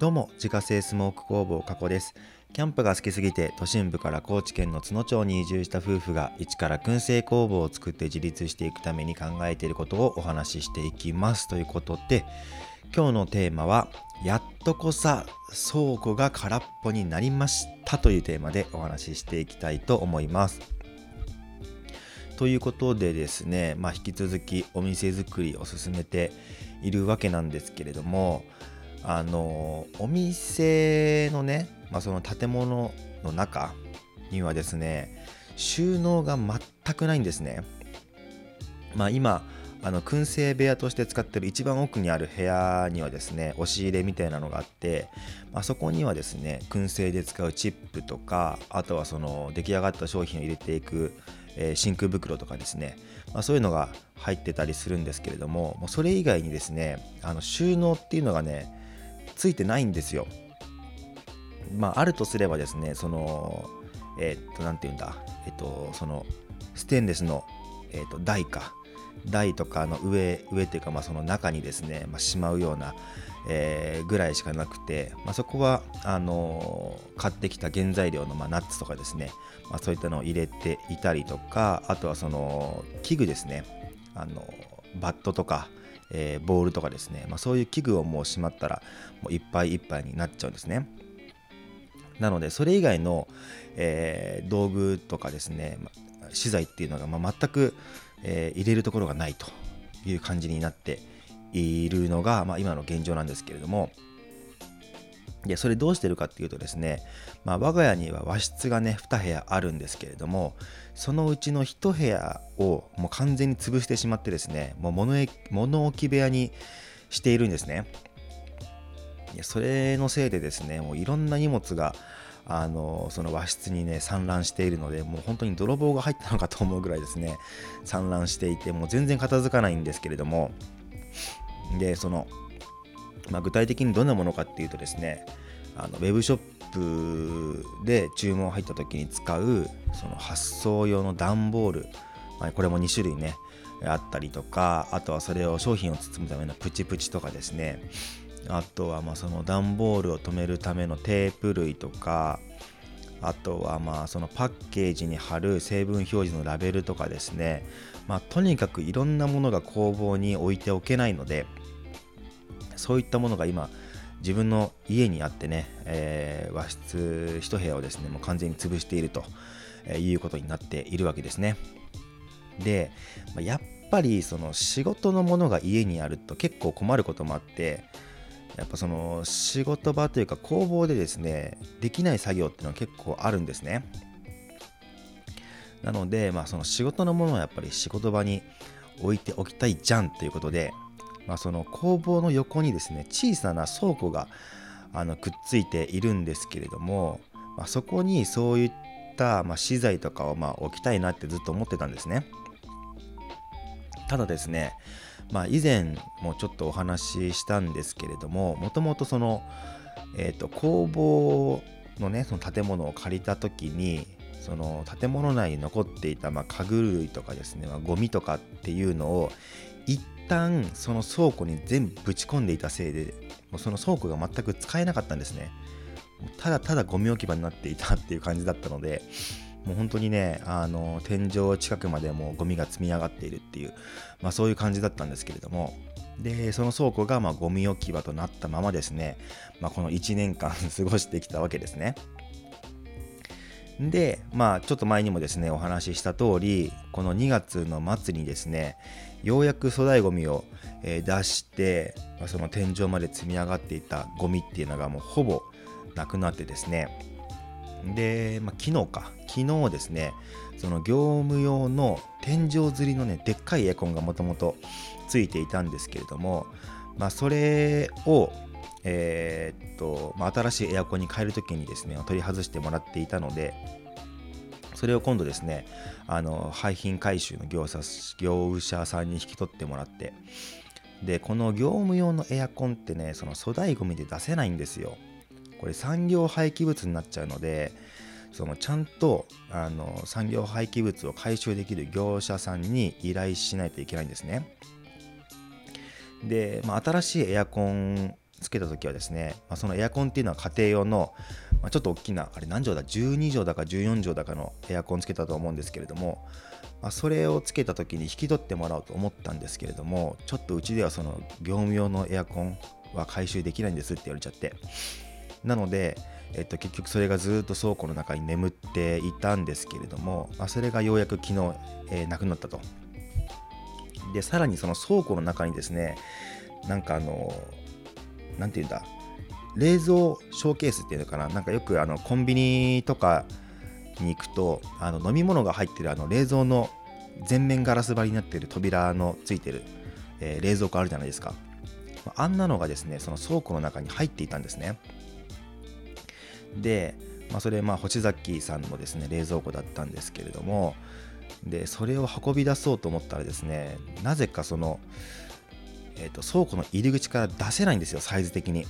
どうも自家製スモーク工房加古です。キャンプが好きすぎて都心部から高知県の津野町に移住した夫婦が一から燻製工房を作って自立していくために考えていることをお話ししていきます。ということで今日のテーマはやっとこさ倉庫が空っぽになりました。というテーマでお話ししていきたいと思います。ということでですね、まあ、引き続きお店作りを進めているわけなんですけれどもあのお店のね、まあ、その建物の中にはですね収納が全くないんですね。まあ、今あの燻製部屋として使ってる一番奥にある部屋にはですね押し入れみたいなのがあって、まあ、そこにはですね燻製で使うチップとかあとはその出来上がった商品を入れていく、えー、真空袋とかですね、まあ、そういうのが入ってたりするんですけれどももうそれ以外にですねあの収納っていうのがねついてないんですよ。まあ、あるとすればですね、その、えー、っと、なんて言うんだ、えっと、その、ステンレスの、えー、っと、台か、台とかの上、上っていうか、まあ、その中にですね、まあ、しまうような、えー、ぐらいしかなくて、まあ、そこはあのー、買ってきた原材料の、まあ、ナッツとかですね、まあ、そういったのを入れていたりとかあとはその器具ですね。あのバットとか、えー、ボールとかですね、まあ、そういう器具をもうしまったらもういっぱいいっぱいになっちゃうんですね。なのでそれ以外の、えー、道具とかですねま資材っていうのが、まあ、全く、えー、入れるところがないという感じになっているのが、まあ、今の現状なんですけれども、でそれどうしてるかっていうとですね、まあ、我が家には和室がね2部屋あるんですけれどもそのうちの1部屋をもう完全に潰してしまってですねもう物物置部屋にしているんですね。それのせいでですねもういろんな荷物があのその和室にね散乱しているのでもう本当に泥棒が入ったのかと思うぐらいですね散乱していてもう全然片付かないんですけれども。でそのまあ、具体的にどんなものかっていうとですねあのウェブショップで注文入った時に使うその発送用の段ボール、まあ、これも2種類ねあったりとかあとはそれを商品を包むためのプチプチとかですね。あとはまあその段ボールを留めるためのテープ類とかあとはまあそのパッケージに貼る成分表示のラベルとかですね。まあとにかくいろんなものが工房に置いておけないのでそういったものが今自分の家にあってね、えー、和室一部屋をですねもう完全に潰しているということになっているわけですね。でやっぱりその仕事のものが家にあると結構困ることもあってやっぱその仕事場というか工房でですねできない作業っていうのは結構あるんですね。なので、まあ、その仕事のものはやっぱり仕事場に置いておきたいじゃんということで、まあ、その工房の横にですね小さな倉庫があのくっついているんですけれども、まあ、そこにそういった、まあ、資材とかをまあ置きたいなってずっと思ってたんですね。ただですね、まあ、以前もちょっとお話ししたんですけれどももともとその、えー、と工房のねその建物を借りた時にその建物内に残っていたま家具類とかですね、まあ、ゴミとかっていうのを一旦その倉庫に全部ぶち込んでいたせいでもうその倉庫が全く使えなかったんですね。ただただゴミ置き場になっていたっていう感じだったのでもう本当にねあの天井近くまでもゴミが積み上がっているっていう、まあ、そういう感じだったんですけれどもでその倉庫がまあゴミ置き場となったままですね、まあ、この1年間 過ごしてきたわけですね。でまあちょっと前にもですねお話しした通りこの2月の末にですねようやく粗大ごみを、出して、その天井まで積み上がっていたゴミっていうのがもうほぼなくなってですね。で、まあ、昨日か。昨日ですねその業務用の天井吊りのねでっかいエアコンがもともとついていたんですけれども、まあ、それをえー、っと、まあ、新しいエアコンに変えるときにですね取り外してもらっていたのでそれを今度ですねあの廃品回収の業者業者さんに引き取ってもらってでこの業務用のエアコンってねその粗大ごみで出せないんですよ。これ産業廃棄物になっちゃうのでそのちゃんとあの産業廃棄物を回収できる業者さんに依頼しないといけないんですね。で、まあ、新しいエアコンつけた時はですね、まあ、そのエアコンっていうのは家庭用の、まあ、ちょっと大きなあれ何畳だ12畳だか14畳だかのエアコンつけたと思うんですけれども、まあ、それをつけた時に引き取ってもらおうと思ったんですけれどもちょっとうちではその業務用のエアコンは回収できないんですって言われちゃって。なので、えっと、結局それがずっと倉庫の中に眠っていたんですけれども、まあ、それがようやく昨日、えー、なくなったと。でさらにその倉庫の中にですねなんかあの何て言うんだ？冷蔵ショーケースっていうのかな？なんかよくあのコンビニとかに行くとあの飲み物が入ってるあの冷蔵の全面ガラス張りになってる扉のついてる、えー、冷蔵庫あるじゃないですか。あんなのがですねその倉庫の中に入っていたんですね。で、まあ、それまあ星崎さんのですね冷蔵庫だったんですけれどもでそれを運び出そうと思ったらですねなぜかその、えーと、倉庫の入り口から出せないんですよサイズ的に。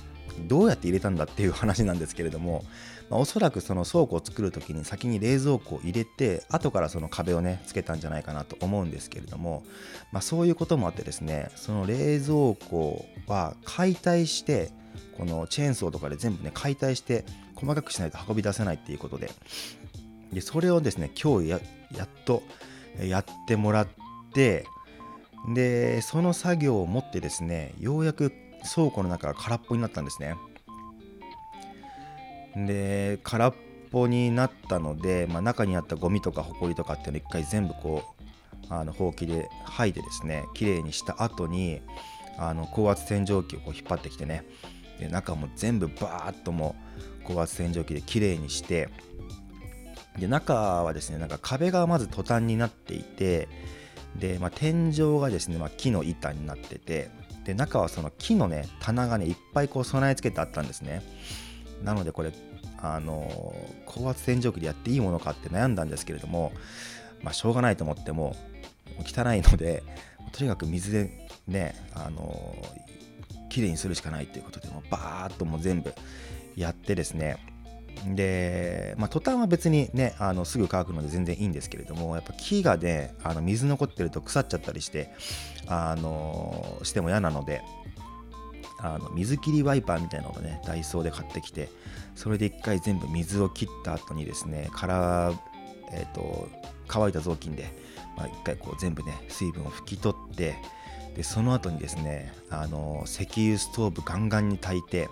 どうやって入れたんだっていう話なんですけれども、まあ、おそらくその倉庫を作る時に先に冷蔵庫を入れて後からその壁をねつけたんじゃないかなと思うんですけれども、まあ、そういうこともあってですねその冷蔵庫は解体してこのチェーンソーとかで全部ね解体して細かくしないと運び出せないっていうことででそれをですね今日やっとやってもらってでその作業を持ってですねようやく倉庫の中が空っぽになったんですね。で空っぽになったので、まあ、中にあったゴミとかホコリとかっていうのを一回全部こうあのほうきで剥いでですねきれいにした後にあの高圧洗浄機をこう引っ張ってきてねで中も全部バーッとも高圧洗浄機できれいにしてで中はですねなんか壁がまずトタンになっていてで、まあ、天井がですね、まあ、木の板になっててで中はその木のね棚がねいっぱいこう備え付けてあったんですね。なのでこれあの高圧洗浄機でやっていいものかって悩んだんですけれどもまあしょうがないと思っても汚いのでとにかく水でねあの綺麗にするしかないっていうことでもバーッともう全部やってですねで、まあ、トタンは別にねあのすぐ乾くので全然いいんですけれどもやっぱ木がねあの水残ってると腐っちゃったりしてあのしても嫌なのであの水切りワイパーみたいなのをねダイソーで買ってきてそれで一回全部水を切った後にですねからえっ、ー、と乾いた雑巾で、まあ、一回こう全部ね水分を拭き取ってでその後にですねあの石油ストーブガンガンに炊いて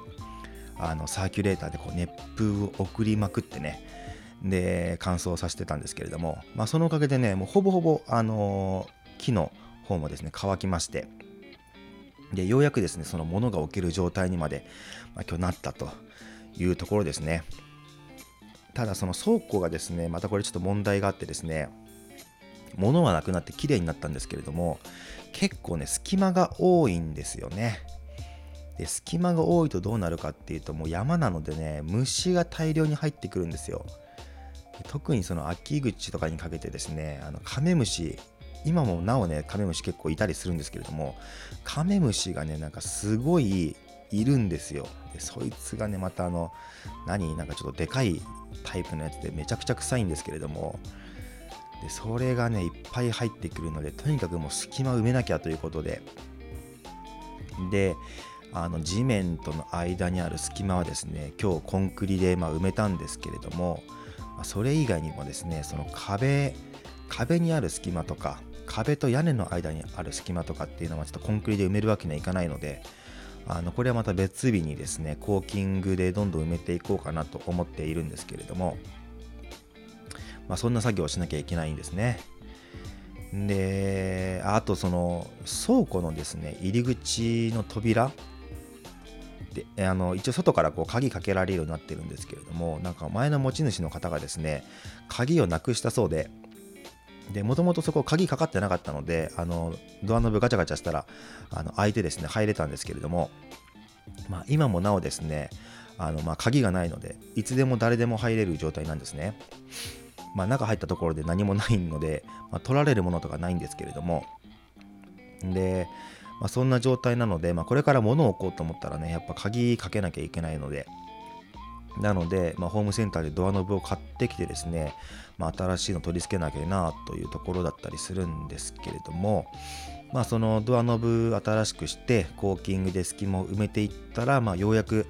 あのサーキュレーターでこう熱風を送りまくってねで乾燥させてたんですけれども、まあ、そのおかげでねもうほぼほぼ、あの木の方もですね乾きましてでようやくですねその物が置ける状態にまで、まあ、今日なったというところですね。ただその倉庫がですねまたこれちょっと問題があってですね物はなくなって綺麗になったんですけれども結構ね隙間が多いんですよね。で隙間が多いとどうなるかっていうともう山なのでね虫が大量に入ってくるんですよ。特にその秋口とかにかけてですねあのカメムシ今もなおねカメムシ結構いたりするんですけれどもカメムシがねなんかすごいいるんですよ。でそいつがねまたあの何なんかちょっとでかいタイプのやつでめちゃくちゃ臭いんですけれどもでそれがねいっぱい入ってくるのでとにかくもう隙間埋めなきゃということで。であの地面との間にある隙間はですね今日コンクリでま埋めたんですけれどもそれ以外にもですねその壁壁にある隙間とか壁と屋根の間にある隙間とかっていうのはちょっとコンクリで埋めるわけにはいかないのであのこれはまた別日にですねコーキングでどんどん埋めていこうかなと思っているんですけれども、まあ、そんな作業をしなきゃいけないんですね。であとその倉庫のですね入り口の扉であの一応外からこう鍵かけられるようになってるんですけれどもなんか前の持ち主の方がですね鍵をなくしたそうででもともとそこ鍵かかってなかったのであのドアノブガチャガチャしたらあの開いてですね入れたんですけれども、まあ、今もなおですねあのまあ鍵がないのでいつでも誰でも入れる状態なんですね。まあ、中入ったところで何もないので、まあ、取られるものとかないんですけれどもでまあ、そんな状態なので、まあ、これから物を置こうと思ったらねやっぱ鍵かけなきゃいけないので。なので、まあ、ホームセンターでドアノブを買ってきてですね、まあ、新しいの取り付けなきゃなというところだったりするんですけれども、まあ、そのドアノブ新しくしてコーキングで隙間を埋めていったら、まあ、ようやく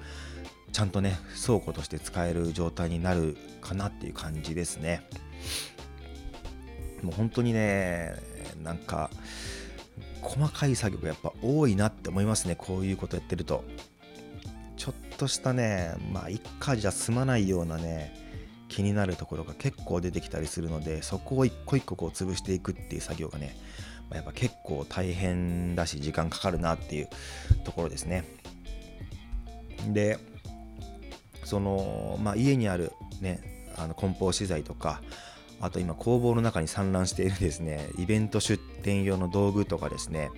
ちゃんとね倉庫として使える状態になるかなっていう感じですね。もう本当にねなんか細かい作業がやっぱ多いなって思いますねこういうことやってると。ちょっとしたねまあ一家じゃ済まないようなね気になるところが結構出てきたりするのでそこを一個一個こう潰していくっていう作業がねやっぱ結構大変だし時間かかるなっていうところですね。でその、まあ、家にあるねあの梱包資材とかあと今工房の中に散乱しているですね イベント出店用の道具とかですね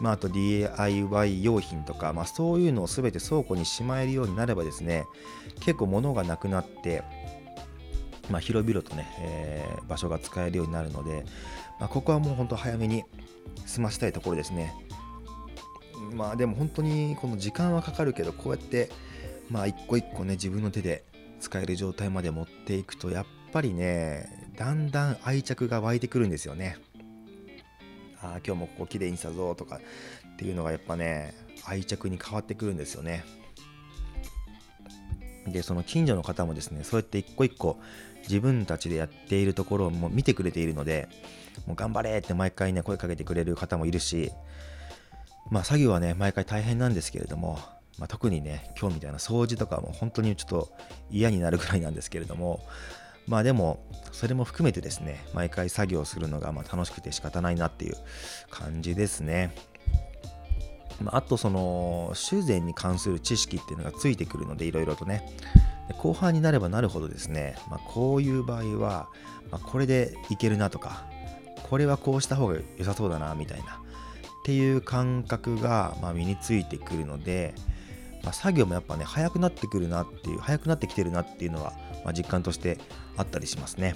まあ、あと DIY 用品とか、まあ、そういうのを全て倉庫にしまえるようになればですね結構物がなくなって、まあ、広々とね、えー、場所が使えるようになるので、まあ、ここはもう本当早めに済ましたいところですね。まあでも本当にこの時間はかかるけどこうやってまあ一個一個ね自分の手で使える状態まで持っていくとやっぱりねだんだん愛着が湧いてくるんですよね。ああ今日もここ綺麗にしたぞとかっていうのがやっぱね愛着に変わってくるんですよね。でその近所の方もですねそうやって一個一個自分たちでやっているところをもう見てくれているのでもう頑張れって毎回ね声かけてくれる方もいるしまあ作業はね毎回大変なんですけれども、まあ、特にね今日みたいな掃除とかも本当にちょっと嫌になるぐらいなんですけれどもまあでも、それも含めてですね、毎回作業するのがま楽しくて仕方ないなっていう感じですね。まあ、とその修繕に関する知識っていうのがついてくるのでいろいろとね後半になればなるほどですね、まあ、こういう場合は、まあ、これでいけるなとかこれはこうした方が良さそうだなみたいなっていう感覚がま身についてくるので、まあ、作業もやっぱね早くなってくるなっていう早くなってきてるなっていうのは、ま実感としてあったりしますね。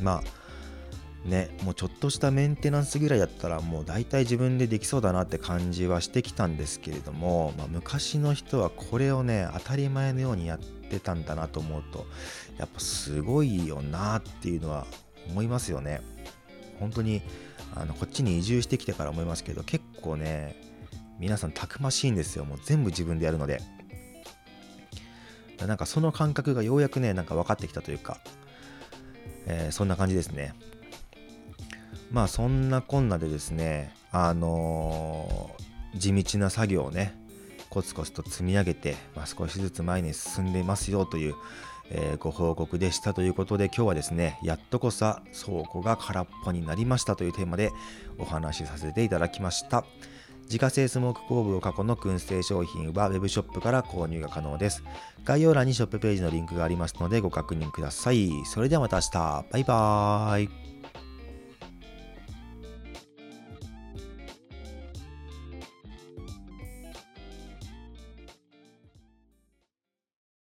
まあねもうちょっとしたメンテナンスぐらいだったらもう大体自分でできそうだなって感じはしてきたんですけれども、まあ、昔の人はこれをね当たり前のようにやってたんだなと思うとやっぱすごいよなっていうのは思いますよね。本当にあのこっちに移住してきてから思いますけど結構ね皆さんたくましいんですよもう全部自分でやるのでなんかその感覚がようやくね、なんか分かってきたというか、えー、そんな感じですね。まあそんなこんなでですね、あのー、地道な作業をね、コツコツと積み上げて、まあ、少しずつ前に進んでいますよという、えー、ご報告でしたということで今日はですねやっとこさ倉庫が空っぽになりましたというテーマでお話しさせていただきました。自家製スモーク工房過去の燻製商品は Web ショップから購入が可能です。概要欄にショップページのリンクがありますのでご確認ください。それではまた明日。バイバーイ。